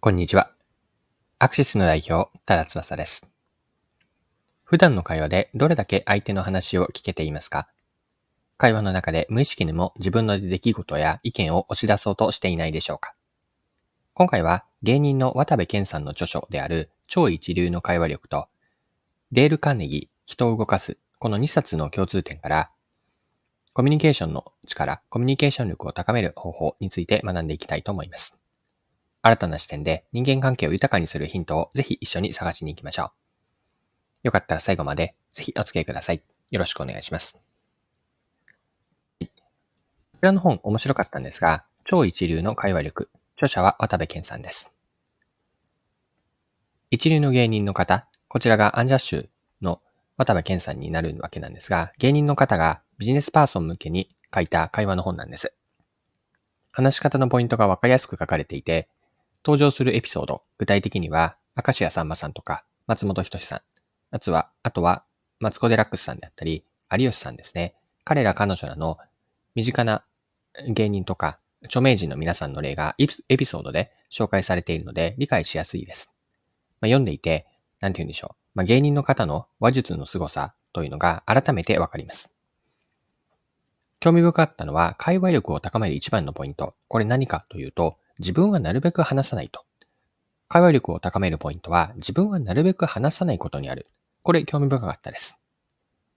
こんにちは。アクシスの代表、ただ翼です。普段の会話でどれだけ相手の話を聞けていますか？会話の中で無意識にも自分の出来事や意見を押し出そうとしていないでしょうか？今回は芸人の渡部健さんの著書である超一流の会話力とデール・カーネギー、人を動かすこの2冊の共通点からコミュニケーションの力、コミュニケーション力を高める方法について学んでいきたいと思います。新たな視点で人間関係を豊かにするヒントをぜひ一緒に探しに行きましょう。よかったら最後までぜひお付き合いください。よろしくお願いします。こちらの本面白かったんですが、超一流の会話力。著者は渡部健さんです。一流の芸人の方、こちらがアンジャッシュの渡部健さんになるわけなんですが、芸人の方がビジネスパーソン向けに書いた会話の本なんです。話し方のポイントがわかりやすく書かれていて、登場するエピソード、具体的には、明石家さんまさんとか、松本人志さん、あとは、あとは、マツコデラックスさんであったり、有吉さんですね。彼ら彼女らの身近な芸人とか、著名人の皆さんの例がエピソードで紹介されているので理解しやすいです。まあ、読んでいて、なんて言うんでしょう。まあ、芸人の方の話術の凄さというのが改めてわかります。興味深かったのは、会話力を高める一番のポイント。これ何かというと、自分はなるべく話さないと。会話力を高めるポイントは、自分はなるべく話さないことにある。これ興味深かったです。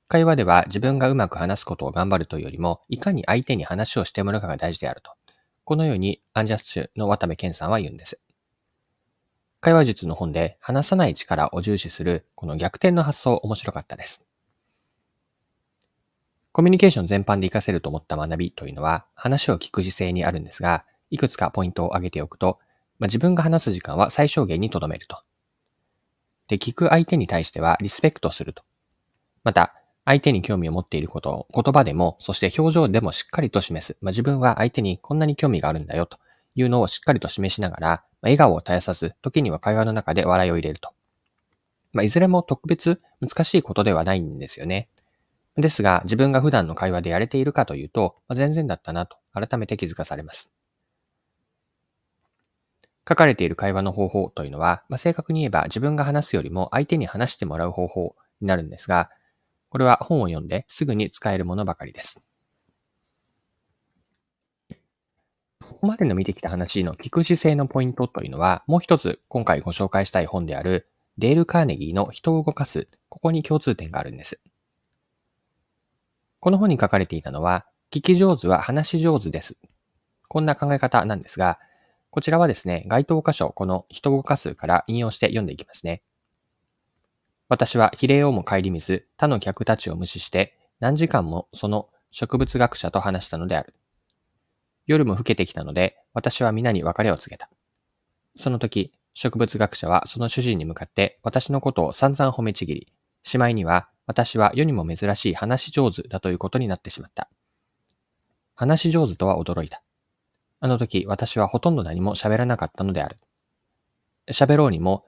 会話では自分がうまく話すことを頑張るというよりも、いかに相手に話をしてもらうかが大事であると。このようにアンジャッシュの渡部健さんは言うんです。会話術の本で話さない力を重視するこの逆転の発想面白かったです。コミュニケーション全般で活かせると思った学びというのは話を聞く姿勢にあるんですが、いくつかポイントを挙げておくと、まあ、自分が話す時間は最小限にとどめると。で、聞く相手に対してはリスペクトすると。また、相手に興味を持っていることを言葉でも、そして表情でもしっかりと示す。まあ、自分は相手にこんなに興味があるんだよというのをしっかりと示しながら、まあ、笑顔を絶やさず、時には会話の中で笑いを入れると。まあ、いずれも特別難しいことではないんですよね。ですが、自分が普段の会話でやれているかというと、まあ、全然だったなと改めて気づかされます。書かれている会話の方法というのは、まあ、正確に言えば自分が話すよりも相手に話してもらう方法になるんですが、これは本を読んですぐに使えるものばかりです。ここまでの見てきた話の聞く姿勢のポイントというのは、もう一つ今回ご紹介したい本であるデール・カーネギーの人を動かす、ここに共通点があるんです。この本に書かれていたのは、聞き上手は話し上手です。こんな考え方なんですが、こちらはですね、該当箇所、この人動かすから引用して読んでいきますね。私は比例をも顧みず、他の客たちを無視して、何時間もその植物学者と話したのである。夜も更けてきたので、私は皆に別れを告げた。その時、植物学者はその主人に向かって私のことを散々褒めちぎり、しまいには私は世にも珍しい話し上手だということになってしまった。話し上手とは驚いた。あの時私はほとんど何も喋らなかったのである。喋ろうにも、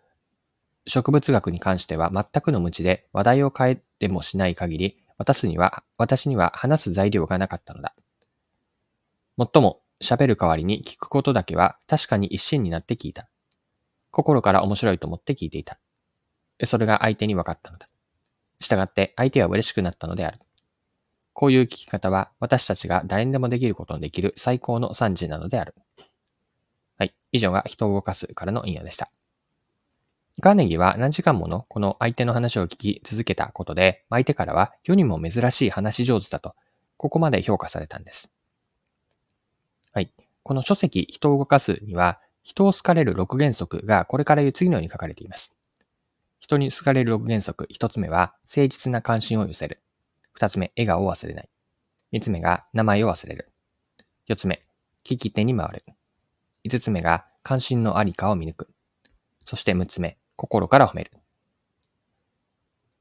植物学に関しては全くの無知で話題を変えてもしない限り、私には、私には話す材料がなかったのだ。もっとも、喋る代わりに聞くことだけは確かに一心になって聞いた。心から面白いと思って聞いていた。それが相手に分かったのだ。したがって相手は嬉しくなったのである。こういう聞き方は私たちが誰にでもできることのできる最高の賛辞なのである。はい。以上が人を動かすからの引用でした。ガーネギは何時間ものこの相手の話を聞き続けたことで、相手からは世にも珍しい話上手だと、ここまで評価されたんです。はい。この書籍、人を動かすには、人を好かれる6原則がこれから言う次のように書かれています。人に好かれる6原則、1つ目は、誠実な関心を寄せる。二つ目、笑顔を忘れない。三つ目が名前を忘れる。四つ目、聞き手に回る。五つ目が関心のありかを見抜く。そして六つ目、心から褒める。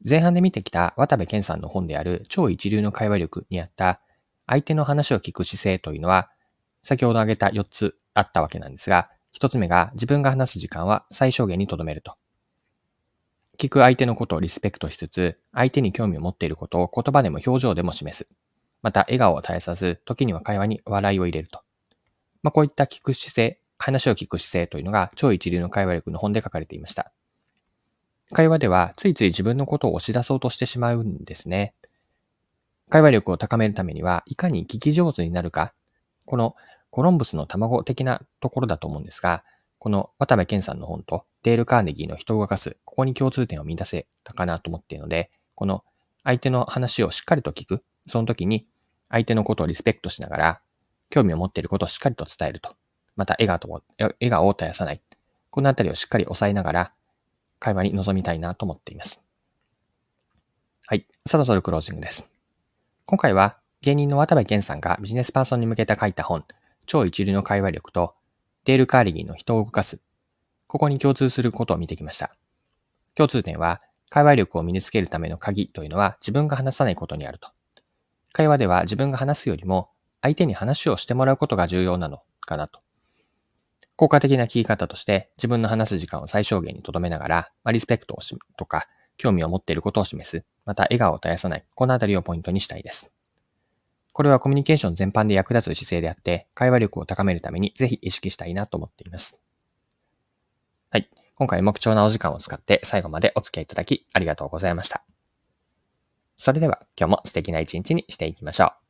前半で見てきた渡部健さんの本である超一流の会話力にあった相手の話を聞く姿勢というのは先ほど挙げた4つあったわけなんですが、1つ目が自分が話す時間は最小限にとどめると。聞く相手のことをリスペクトしつつ、相手に興味を持っていることを言葉でも表情でも示す。また、笑顔を絶やさず、時には会話に笑いを入れると。まあ、こういった聞く姿勢、話を聞く姿勢というのが超一流の会話力の本で書かれていました。会話ではついつい自分のことを押し出そうとしてしまうんですね。会話力を高めるためには、いかに聞き上手になるか、このコロンブスの卵的なところだと思うんですが、この渡部健さんの本とデール・カーネギーの人を動かす、ここに共通点を見出せたかなと思っているので、この相手の話をしっかりと聞く、その時に相手のことをリスペクトしながら、興味を持っていることをしっかりと伝えると。また笑顔と笑顔を絶やさない。このあたりをしっかり抑えながら、会話に臨みたいなと思っています。はい。そろそろクロージングです。今回は芸人の渡部健さんがビジネスパーソンに向けて書いた本、超一流の会話力と、デール・カーリギーの人を動かす。ここに共通することを見てきました。共通点は、会話力を身につけるための鍵というのは自分が話さないことにあると。会話では自分が話すよりも相手に話をしてもらうことが重要なのかなと。効果的な聞き方として自分の話す時間を最小限に留めながら、まあ、リスペクトをしとか、興味を持っていることを示す、また笑顔を絶やさない、このあたりをポイントにしたいです。これはコミュニケーション全般で役立つ姿勢であって、会話力を高めるためにぜひ意識したいなと思っています。はい。今回も貴重なお時間を使って最後までお付き合いいただきありがとうございました。それでは今日も素敵な一日にしていきましょう。